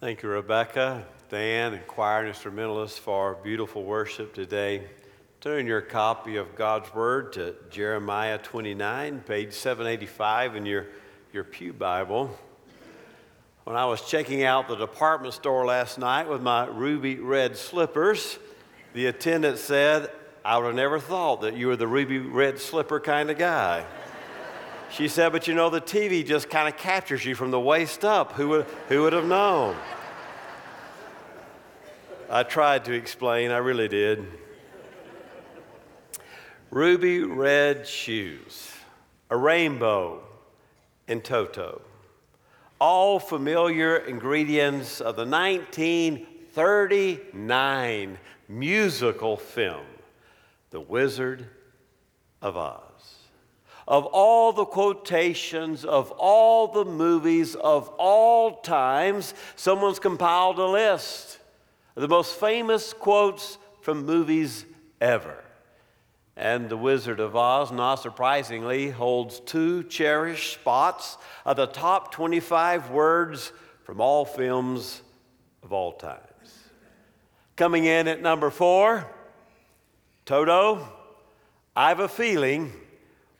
Thank you, Rebecca, Dan, and choir instrumentalists for beautiful worship today. Turn your copy of God's Word to Jeremiah 29, page 785 in your, your Pew Bible. When I was checking out the department store last night with my ruby red slippers, the attendant said, I would have never thought that you were the ruby red slipper kind of guy. She said, but you know, the TV just kind of captures you from the waist up. Who would, who would have known? I tried to explain, I really did. Ruby red shoes, a rainbow, and Toto. All familiar ingredients of the 1939 musical film, The Wizard of Oz. Of all the quotations of all the movies of all times, someone's compiled a list of the most famous quotes from movies ever. And The Wizard of Oz, not surprisingly, holds two cherished spots of the top 25 words from all films of all times. Coming in at number four, Toto, I have a feeling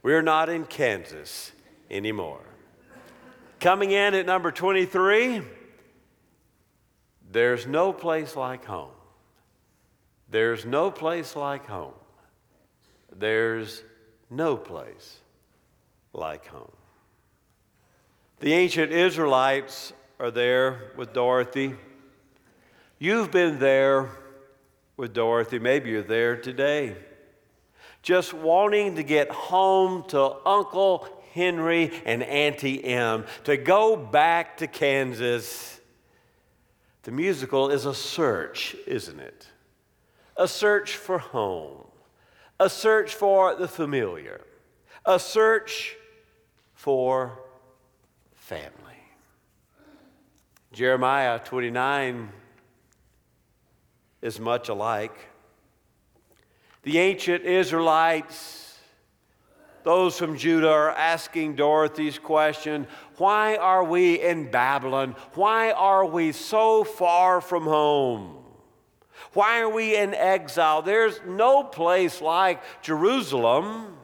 we're not in Kansas anymore. Coming in at number 23, there's no place like home. There's no place like home. There's no place like home. The ancient Israelites are there with Dorothy. You've been there with Dorothy. Maybe you're there today. Just wanting to get home to Uncle Henry and Auntie Em, to go back to Kansas the musical is a search, isn't it? A search for home, a search for the familiar, a search for family. Jeremiah 29 is much alike. The ancient Israelites those from Judah are asking Dorothy's question why are we in Babylon? Why are we so far from home? Why are we in exile? There's no place like Jerusalem.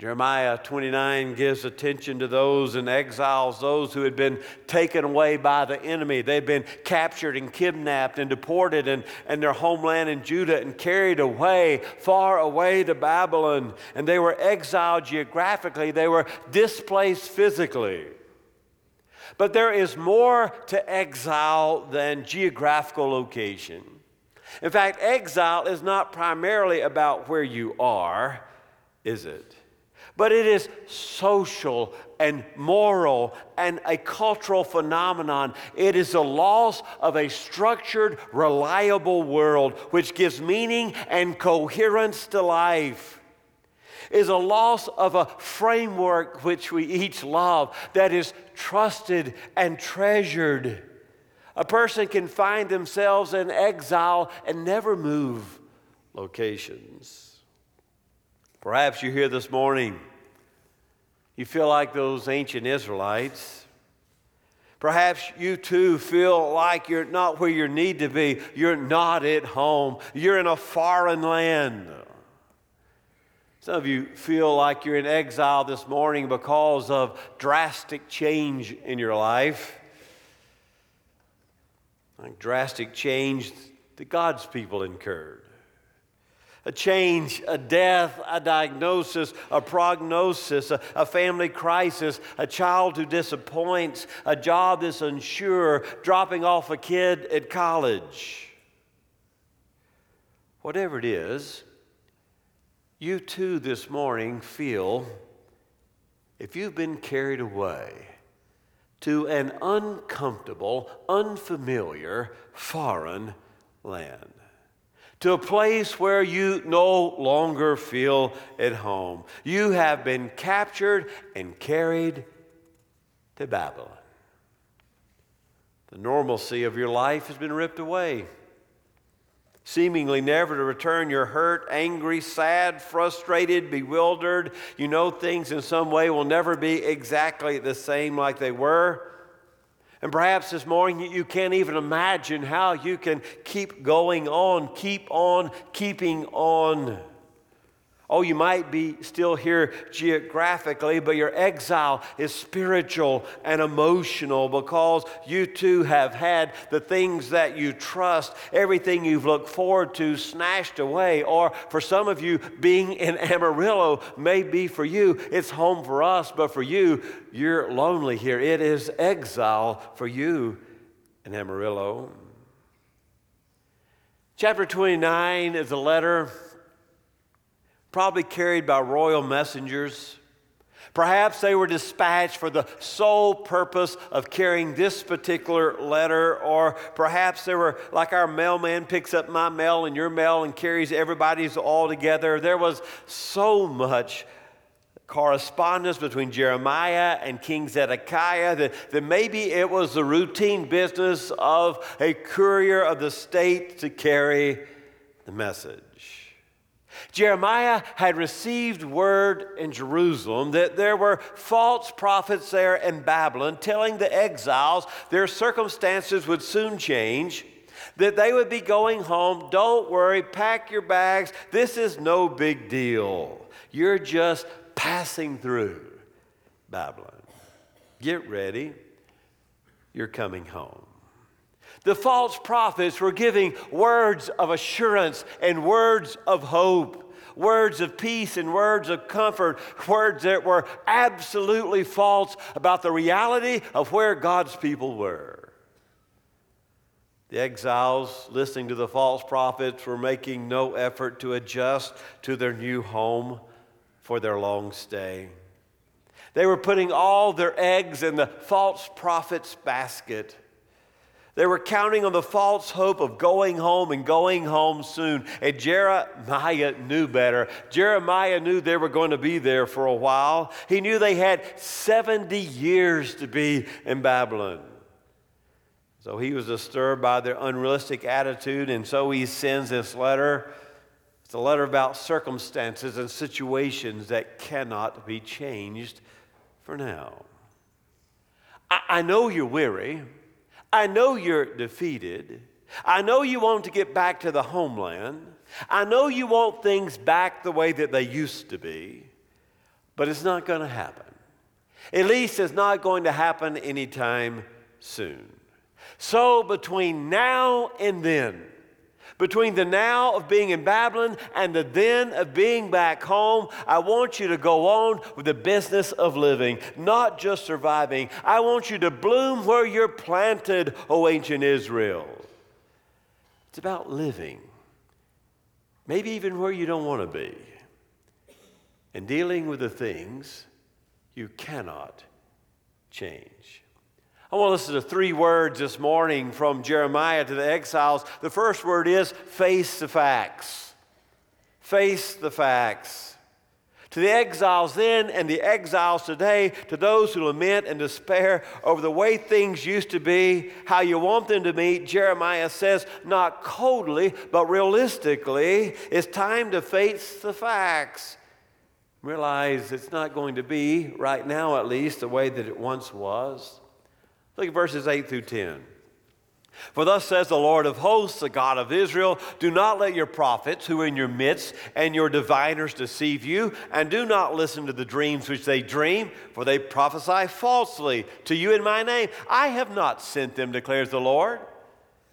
Jeremiah 29 gives attention to those in exiles, those who had been taken away by the enemy. They'd been captured and kidnapped and deported and, and their homeland in Judah and carried away, far away to Babylon. And they were exiled geographically, they were displaced physically. But there is more to exile than geographical location. In fact, exile is not primarily about where you are, is it? But it is social and moral and a cultural phenomenon. It is the loss of a structured, reliable world which gives meaning and coherence to life. It is a loss of a framework which we each love that is trusted and treasured. A person can find themselves in exile and never move locations. Perhaps you're here this morning you feel like those ancient Israelites. Perhaps you too feel like you're not where you need to be. You're not at home. You're in a foreign land. Some of you feel like you're in exile this morning because of drastic change in your life. Like drastic change that God's people incurred a change, a death, a diagnosis, a prognosis, a, a, family crisis, a child who disappoints, a job that's unsure, dropping off a kid at college. Whatever it is, you too this morning feel if you've been carried away to an uncomfortable, unfamiliar, foreign land to a place where you no longer feel at home. You have been captured and carried to Babylon. The normalcy of your life has been ripped away. Seemingly never to return, you're hurt, angry, sad, frustrated, bewildered. You know things in some way will never be exactly the same like they were. And perhaps this morning you can't even imagine how you can keep going on, keep on keeping on. Oh, you might be still here geographically, but your exile is spiritual and emotional because you too have had the things that you trust, everything you've looked forward to snatched away. Or for some of you, being in Amarillo may be for you, it's home for us, but for you, you're lonely here. It is exile for you in Amarillo. Chapter 29 is a letter probably carried by royal messengers. Perhaps they were dispatched for the sole purpose of carrying this particular letter, or perhaps they were like our mailman picks up my mail and your mail and carries everybody's all together. There was so much correspondence between Jeremiah and King Zedekiah that, that maybe it was the routine business of a courier of the state to carry the message. Jeremiah had received word in Jerusalem that there were false prophets there in Babylon telling the exiles their circumstances would soon change, that they would be going home. Don't worry, pack your bags. This is no big deal. You're just passing through Babylon. Get ready, you're coming home. The false prophets were giving words of assurance and words of hope, words of peace and words of comfort, words that were absolutely false about the reality of where God's people were. The exiles, listening to the false prophets, were making no effort to adjust to their new home for their long stay. They were putting all their eggs in the false prophet's basket. They were counting on the false hope of going home and going home soon. And Jeremiah knew better. Jeremiah knew they were going to be there for a while. He knew they had 70 years to be in Babylon. So he was disturbed by their unrealistic attitude, and so he sends this letter. It's a letter about circumstances and situations that cannot be changed for now. I, I know you're weary. I know you're defeated. I know you want to get back to the homeland. I know you want things back the way that they used to be, but it's not going to happen. At least it's not going to happen anytime soon. So, between now and then, between the now of being in Babylon and the then of being back home, I want you to go on with the business of living, not just surviving. I want you to bloom where you're planted, O ancient Israel. It's about living, maybe even where you don't want to be, and dealing with the things you cannot change. I want to listen to three words this morning from Jeremiah to the exiles. The first word is face the facts. Face the facts. To the exiles then and the exiles today, to those who lament and despair over the way things used to be, how you want them to be, Jeremiah says, not coldly, but realistically, it's time to face the facts. Realize it's not going to be, right now at least, the way that it once was. Look at verses 8 through 10. For thus says the Lord of hosts, the God of Israel Do not let your prophets who are in your midst and your diviners deceive you, and do not listen to the dreams which they dream, for they prophesy falsely to you in my name. I have not sent them, declares the Lord.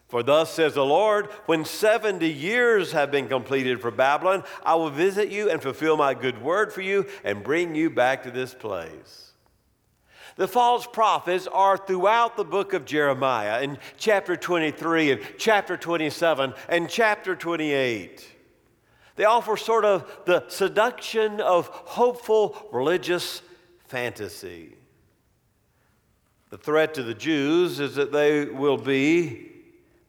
For thus says the Lord, when 70 years have been completed for Babylon, I will visit you and fulfill my good word for you and bring you back to this place. The false prophets are throughout the book of Jeremiah in chapter 23 and chapter 27 and chapter 28. They offer sort of the seduction of hopeful religious fantasy. The threat to the Jews is that they will be,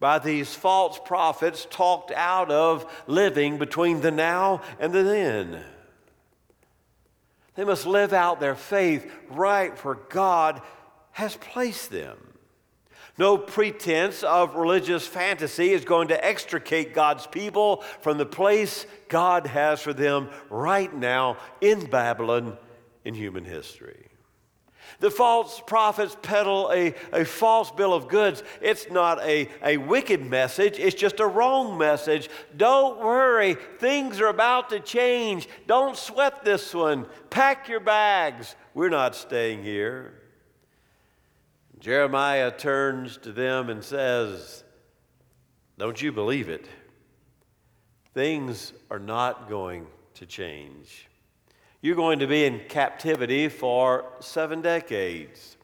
by these false prophets, talked out of living between the now and the then. They must live out their faith right where God has placed them. No pretense of religious fantasy is going to extricate God's people from the place God has for them right now in Babylon in human history. The false prophets peddle a, a false bill of goods. It's not a, a wicked message, it's just a wrong message. Don't worry, things are about to change. Don't sweat this one. Pack your bags. We're not staying here. Jeremiah turns to them and says, Don't you believe it? Things are not going to change. You're going to be in captivity for seven decades.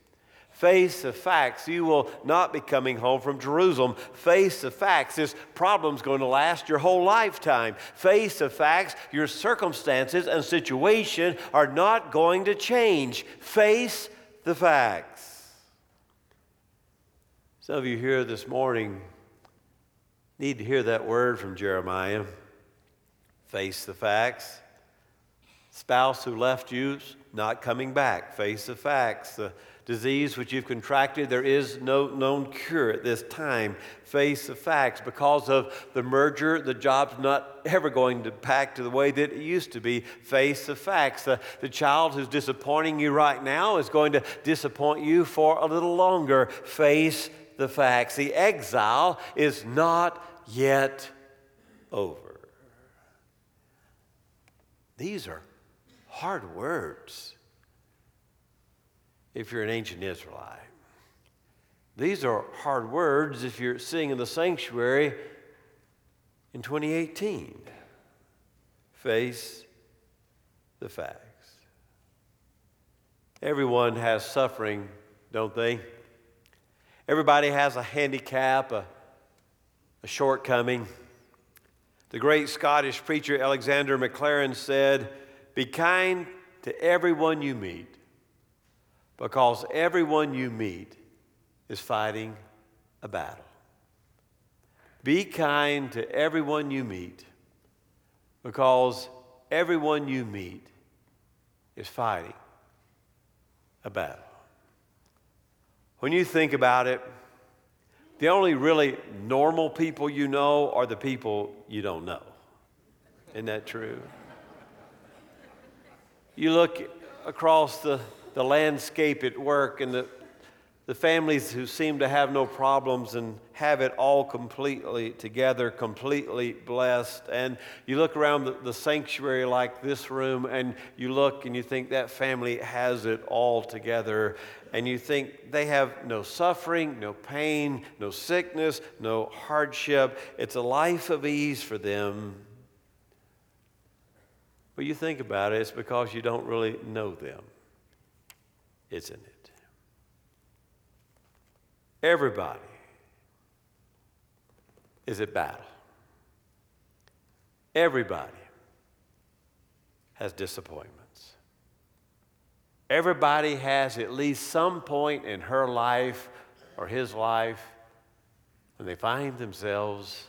Face the facts. You will not be coming home from Jerusalem. Face the facts. This problem's going to last your whole lifetime. Face the facts. Your circumstances and situation are not going to change. Face the facts. Some of you here this morning need to hear that word from Jeremiah. Face the facts spouse who left you, not coming back. Face the facts. The disease which you've contracted, there is no known cure at this time. Face the facts. Because of the merger, the job's not ever going to back to the way that it used to be. Face the facts. The, the child who's disappointing you right now is going to disappoint you for a little longer. Face the facts. The exile is not yet over. These are hard words if you're an ancient Israelite. These are hard words if you're sitting in the sanctuary in 2018. Face the facts. Everyone has suffering, don't they? Everybody has a handicap, a, a shortcoming. The great Scottish preacher Alexander Maclaren said, be kind to everyone you meet because everyone you meet is fighting a battle. Be kind to everyone you meet because everyone you meet is fighting a battle. When you think about it, the only really normal people you know are the people you don't know. Isn't that true? You look across the, the landscape at work and the, the families who seem to have no problems and have it all completely together, completely blessed. And you look around the, the, sanctuary like this room and you look and you think that family has it all together. And you think they have no suffering, no pain, no sickness, no hardship. It's a life of ease for them. But you think about it, it's because you don't really know them, isn't it? Everybody is at battle. Everybody has disappointments. Everybody has at least some point in her life or his life when they find themselves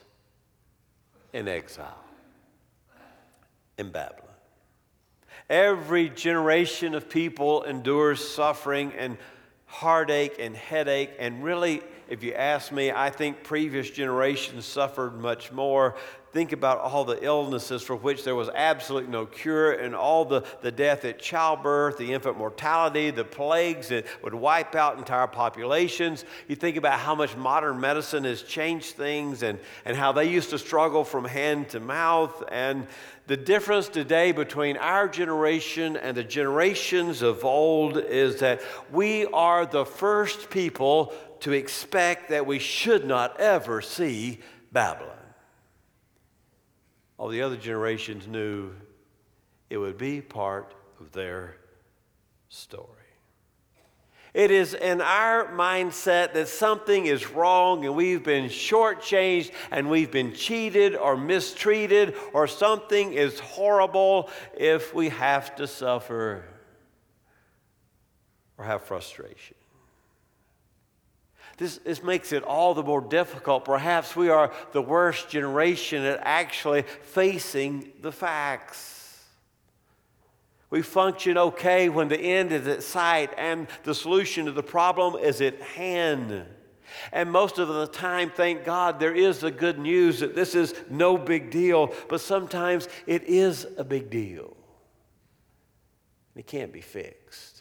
in exile in Babylon. Every generation of people endures suffering and heartache and headache. And really, if you ask me, I think previous generations suffered much more. Think about all the illnesses for which there was absolutely no cure, and all the, the death at childbirth, the infant mortality, the plagues that would wipe out entire populations. You think about how much modern medicine has changed things and, and how they used to struggle from hand to mouth. And the difference today between our generation and the generations of old is that we are the first people to expect that we should not ever see Babylon. All the other generations knew it would be part of their story. It is in our mindset that something is wrong and we've been shortchanged and we've been cheated or mistreated or something is horrible if we have to suffer or have frustration. This, this makes it all the more difficult. Perhaps we are the worst generation at actually facing the facts. We function okay when the end is at sight and the solution to the problem is at hand. And most of the time, thank God, there is the good news that this is no big deal, but sometimes it is a big deal. It can't be fixed.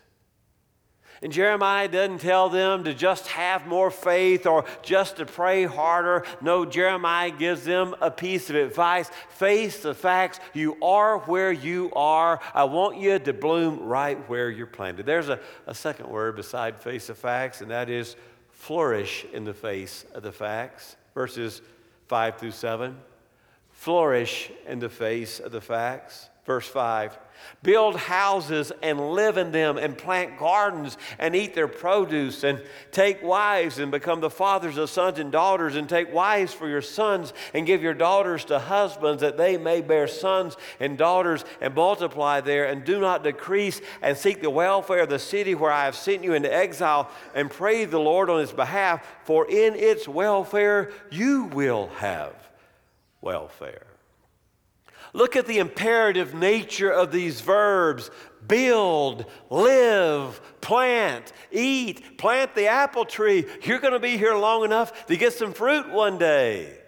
And Jeremiah doesn't tell them to just have more faith or just to pray harder. No, Jeremiah gives them a piece of advice face the facts. You are where you are. I want you to bloom right where you're planted. There's a, a second word beside face the facts, and that is flourish in the face of the facts. Verses 5 through 7. Flourish in the face of the facts. Verse 5 build houses and live in them, and plant gardens and eat their produce, and take wives and become the fathers of sons and daughters, and take wives for your sons, and give your daughters to husbands, that they may bear sons and daughters, and multiply there, and do not decrease, and seek the welfare of the city where I have sent you into exile, and pray the Lord on its behalf, for in its welfare you will have welfare. Look at the imperative nature of these verbs build, live, plant, eat, plant the apple tree. You're going to be here long enough to get some fruit one day.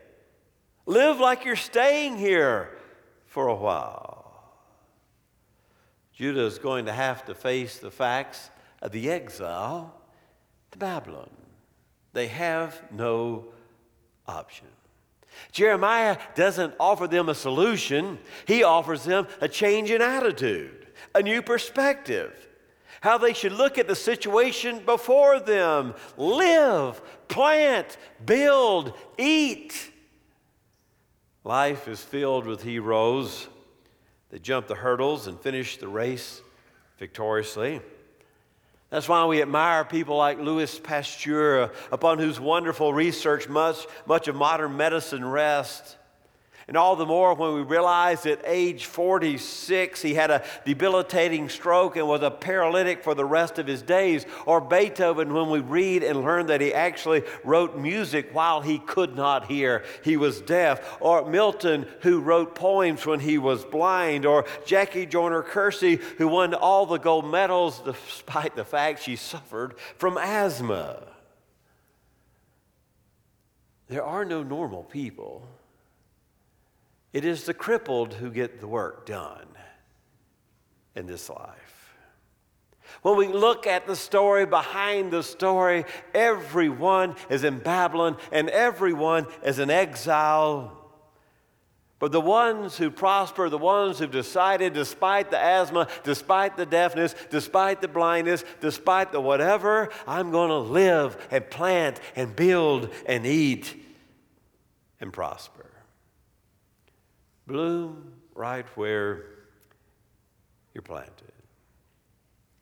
Live like you're staying here for a while. Judah is going to have to face the facts of the exile to Babylon. They have no option. Jeremiah doesn't offer them a solution, he offers them a change in attitude, a new perspective, how they should look at the situation before them live, plant, build, eat. Life is filled with heroes that jump the hurdles and finish the race victoriously. That's why we admire people like Louis Pasteur, upon whose wonderful research much, much of modern medicine rests. And all the more when we realize at age 46 he had a debilitating stroke and was a paralytic for the rest of his days. Or Beethoven, when we read and learn that he actually wrote music while he could not hear, he was deaf. Or Milton, who wrote poems when he was blind. Or Jackie Joyner Kersee, who won all the gold medals despite the fact she suffered from asthma. There are no normal people. It is the crippled who get the work done in this life. When we look at the story behind the story, everyone is in Babylon and everyone is in exile. But the ones who prosper, the ones who've decided, despite the asthma, despite the deafness, despite the blindness, despite the whatever, I'm going to live and plant and build and eat and prosper bloom right where you're planted.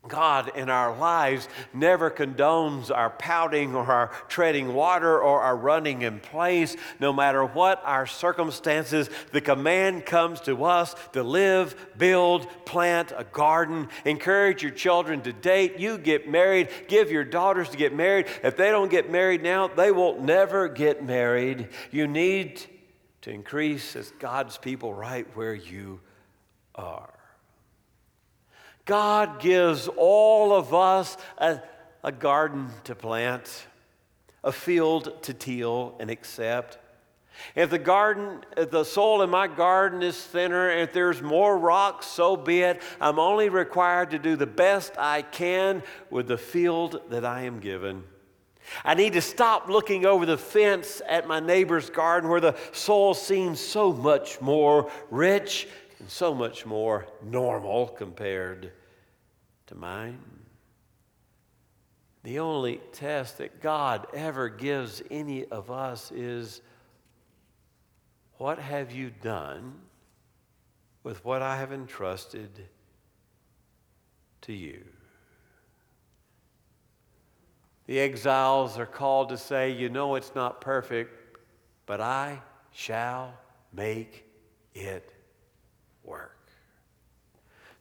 God in our lives never condones our pouting or our treading water or our running in place. No matter what our circumstances, the command comes to us to live, build, plant a garden, encourage your children to date. You get married, give your daughters to get married. If they don't get married now, they will never get married. You need to increase as God's people right where you are. God gives all of us a, a garden to plant, a field to till and accept. If the garden, if the soil in my garden is thinner, if there's more rocks, so be it. I'm only required to do the best I can with the field that I am given. I need to stop looking over the fence at my neighbor's garden where the soil seems so much more rich and so much more normal compared to mine. The only test that God ever gives any of us is what have you done with what I have entrusted to you? The exiles are called to say, You know it's not perfect, but I shall make it.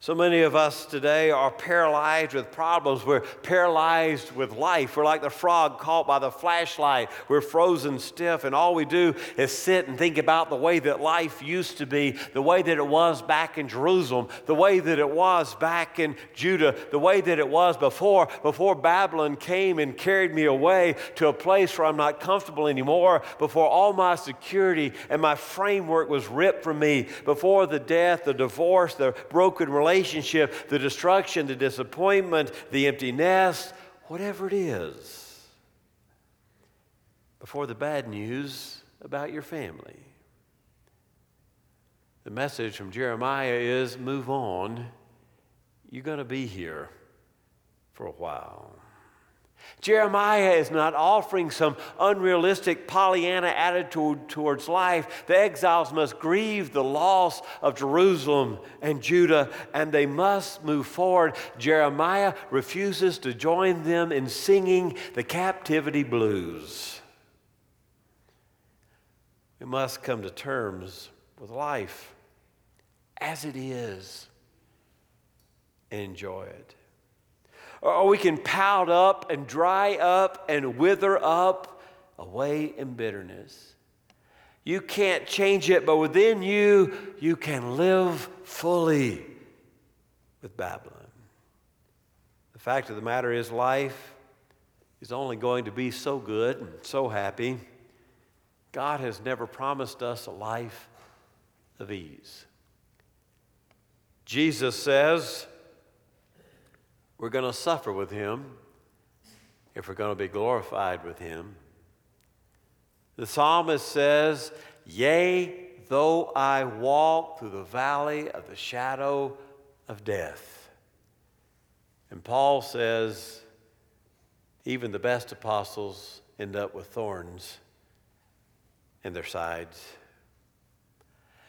So many of us today are paralyzed with problems. We're paralyzed with life. We're like the frog caught by the flashlight. We're frozen stiff, and all we do is sit and think about the way that life used to be, the way that it was back in Jerusalem, the way that it was back in Judah, the way that it was before, before Babylon came and carried me away to a place where I'm not comfortable anymore, before all my security and my framework was ripped from me, before the death, the divorce, the broken relationship relationship, the destruction, the disappointment, the empty nest, whatever it is, before the bad news about your family. The message from Jeremiah is move on. You're going to be here for a while. Jeremiah is not offering some unrealistic Pollyanna attitude towards life. The exiles must grieve the loss of Jerusalem and Judah, and they must move forward. Jeremiah refuses to join them in singing the captivity blues. We must come to terms with life as it is and enjoy it or we can pout up and dry up and wither up away in bitterness. You can't change it, but within you, you can live fully with Babylon. The fact of the matter is, life is only going to be so good and so happy. God has never promised us a life of ease. Jesus says, we're going to suffer with him if we're going to be glorified with him. The psalmist says, Yea, though I walk through the valley of the shadow of death. And Paul says, even the best apostles end up with thorns in their sides.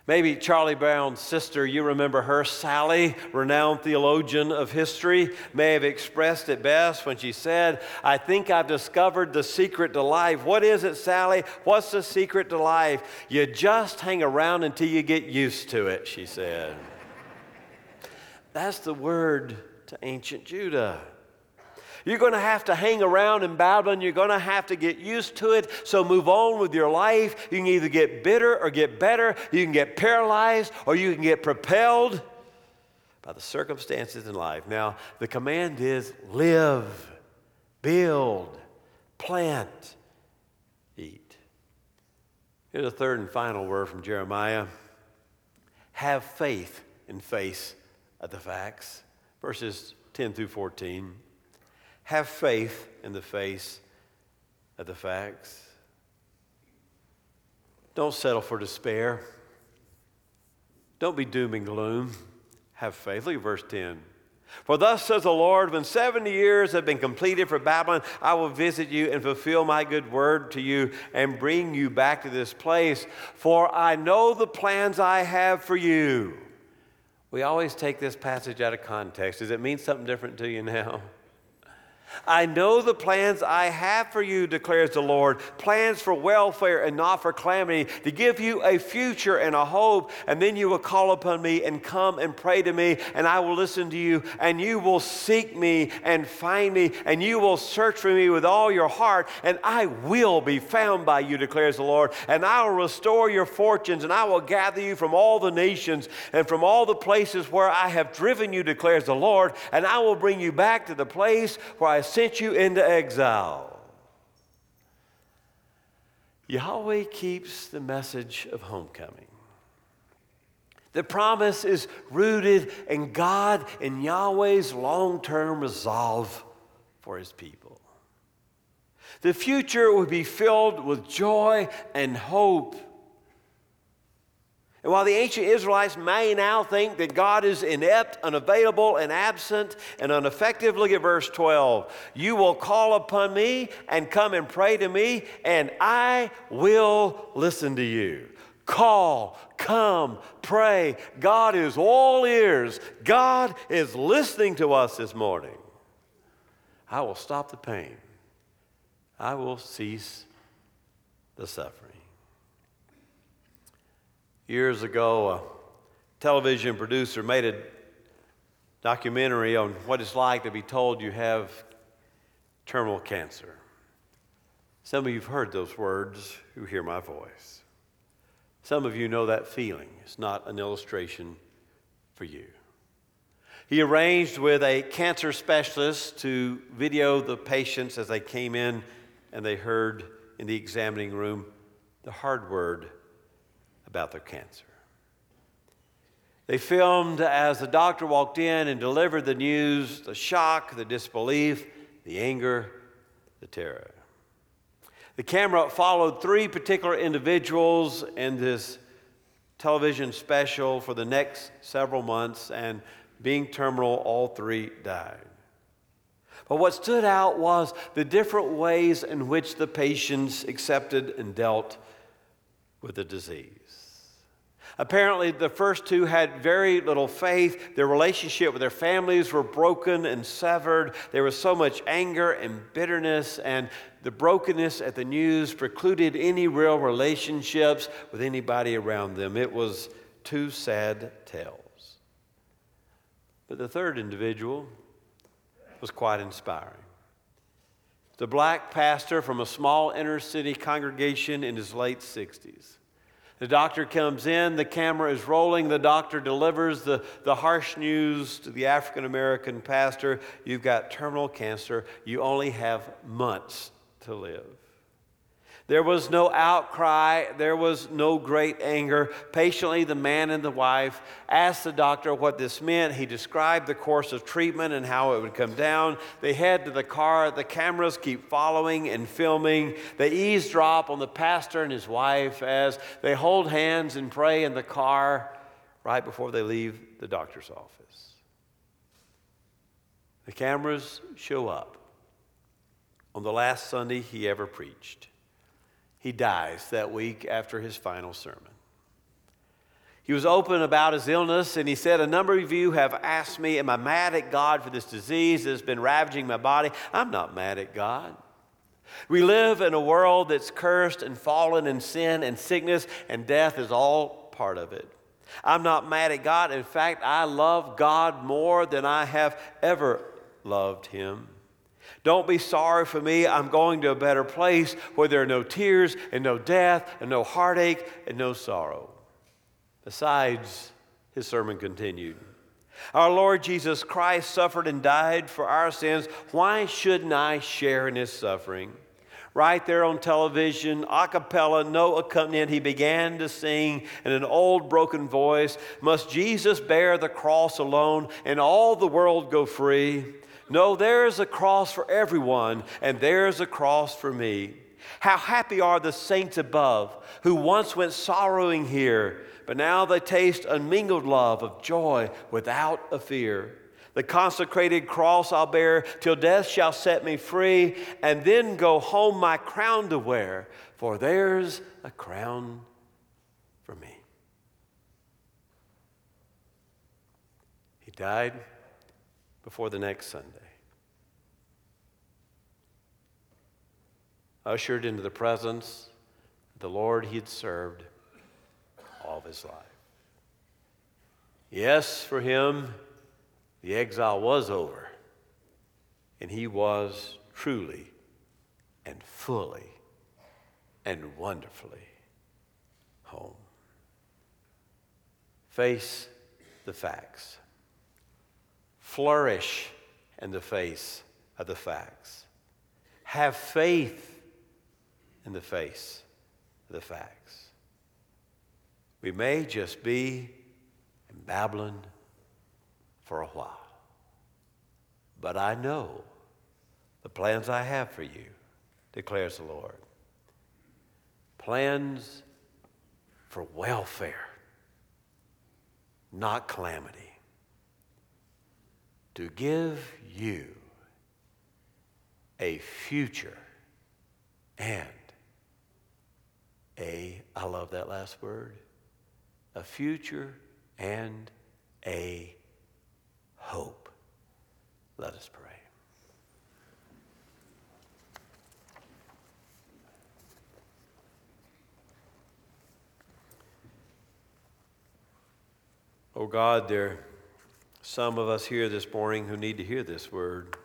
Maybe Charlie Brown's sister, you remember her, Sally, renowned theologian of history, may have expressed it best when she said, I think I've discovered the secret to life. What is it, Sally? What's the secret to life? You just hang around until you get used to it, she said. That's the word to ancient Judah. You're going to have to hang around in Babylon. You're going to have to get used to it. So move on with your life. You can either get bitter or get better. You can get paralyzed or you can get propelled by the circumstances in life. Now, the command is live, build, plant, eat. Here's a third and final word from Jeremiah have faith in face of the facts. Verses 10 through 14. Have faith in the face of the facts. Don't settle for despair. Don't be doom and gloom. Have faith. Look at verse 10. For thus says the Lord, when 70 years have been completed for Babylon, I will visit you and fulfill my good word to you and bring you back to this place. For I know the plans I have for you. We always take this passage out of context. Does it mean something different to you now? I know the plans I have for you, declares the Lord plans for welfare and not for calamity, to give you a future and a hope. And then you will call upon me and come and pray to me, and I will listen to you, and you will seek me and find me, and you will search for me with all your heart, and I will be found by you, declares the Lord. And I will restore your fortunes, and I will gather you from all the nations and from all the places where I have driven you, declares the Lord, and I will bring you back to the place where I sent you into exile. Yahweh keeps the message of homecoming. The promise is rooted in God and Yahweh's long term resolve for his people. The future will be filled with joy and hope and while the ancient Israelites may now think that God is inept, unavailable, and absent and ineffective, look at verse 12. You will call upon me and come and pray to me, and I will listen to you. Call, come, pray. God is all ears. God is listening to us this morning. I will stop the pain, I will cease the suffering. Years ago, a television producer made a documentary on what it's like to be told you have terminal cancer. Some of you have heard those words who hear my voice. Some of you know that feeling. It's not an illustration for you. He arranged with a cancer specialist to video the patients as they came in and they heard in the examining room the hard word about their cancer. They filmed as the doctor walked in and delivered the news, the shock, the disbelief, the anger, the terror. The camera followed three particular individuals in this television special for the next several months, and being terminal, all three died. But what stood out was the different ways in which the patients accepted and dealt with the disease. Apparently, the first two had very little faith. Their relationship with their families were broken and severed. There was so much anger and bitterness, and the brokenness at the news precluded any real relationships with anybody around them. It was two sad tales. But the third individual was quite inspiring. The black pastor from a small inner city congregation in his late 60s. The doctor comes in, the camera is rolling, the doctor delivers the, the harsh news to the African American pastor you've got terminal cancer, you only have months to live. There was no outcry. There was no great anger. Patiently, the man and the wife asked the doctor what this meant. He described the course of treatment and how it would come down. They head to the car. The cameras keep following and filming. They eavesdrop on the pastor and his wife as they hold hands and pray in the car right before they leave the doctor's office. The cameras show up on the last Sunday he ever preached he dies that week after his final sermon. He was open about his illness and he said, A number of you have asked me, Am I mad at God for this disease that's been ravaging my body? I'm not mad at God. We live in a world that's cursed and fallen in sin and sickness, and death is all part of it. I'm not mad at God. In fact, I love God more than I have ever loved Him. Don't be sorry for me. I'm going to a better place where there are no tears and no death and no heartache and no sorrow. Besides, his sermon continued. Our Lord Jesus Christ suffered and died for our sins. Why shouldn't I share in his suffering? Right there on television, a cappella, no accompaniment, he began to sing in an old broken voice Must Jesus bear the cross alone and all the world go free? No, there's a cross for everyone, and there's a cross for me. How happy are the saints above who once went sorrowing here, but now they taste unmingled love of joy without a fear. The consecrated cross I'll bear till death shall set me free, and then go home my crown to wear, for there's a crown for me. He died before the next Sunday. Ushered into the presence of the Lord he had served all of his life. Yes, for him, the exile was over, and he was truly and fully and wonderfully home. Face the facts flourish in the face of the facts. Have faith in the face of the facts. We may just be in Babylon for a while, but I know the plans I have for you, declares the Lord. Plans for welfare, not calamity to give you a future and a, I love that last word, a future and a hope. Let us pray. Oh God, there some of us here this morning who need to hear this word.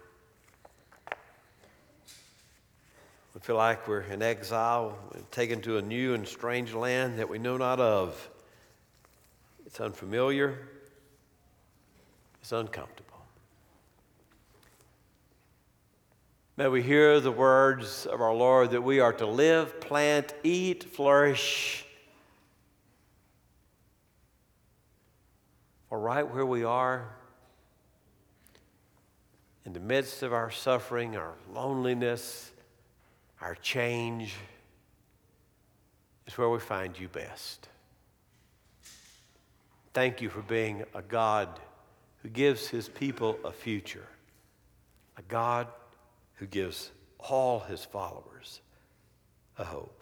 We feel like we're in exile, taken to a new and strange land that we know not of. It's unfamiliar, it's uncomfortable. May we hear the words of our Lord that we are to live, plant, eat, flourish or right where we are in the midst of our suffering, our loneliness, our change, is where we find you best. Thank you for being a God who gives his people a future, a God who gives all his followers a hope.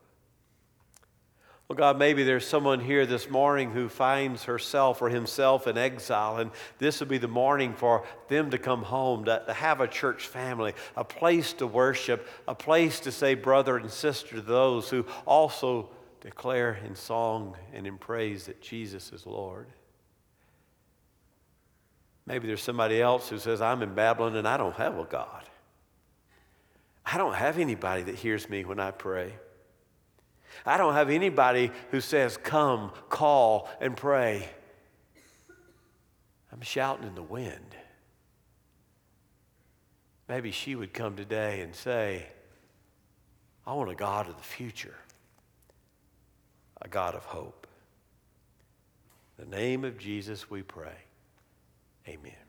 Well, God, maybe there's someone here this morning who finds herself or himself in exile, and this would be the morning for them to come home, to, to, have a church family, a place to worship, a place to say brother and sister to those who also declare in song and in praise that Jesus is Lord. Maybe there's somebody else who says, I'm in Babylon and I don't have a God. I don't have anybody that hears me when I pray. I don't have anybody who says, Come, call, and pray. I'm shouting in the wind. Maybe she would come today and say, I want a God of the future, a God of hope. In the name of Jesus, we pray. Amen.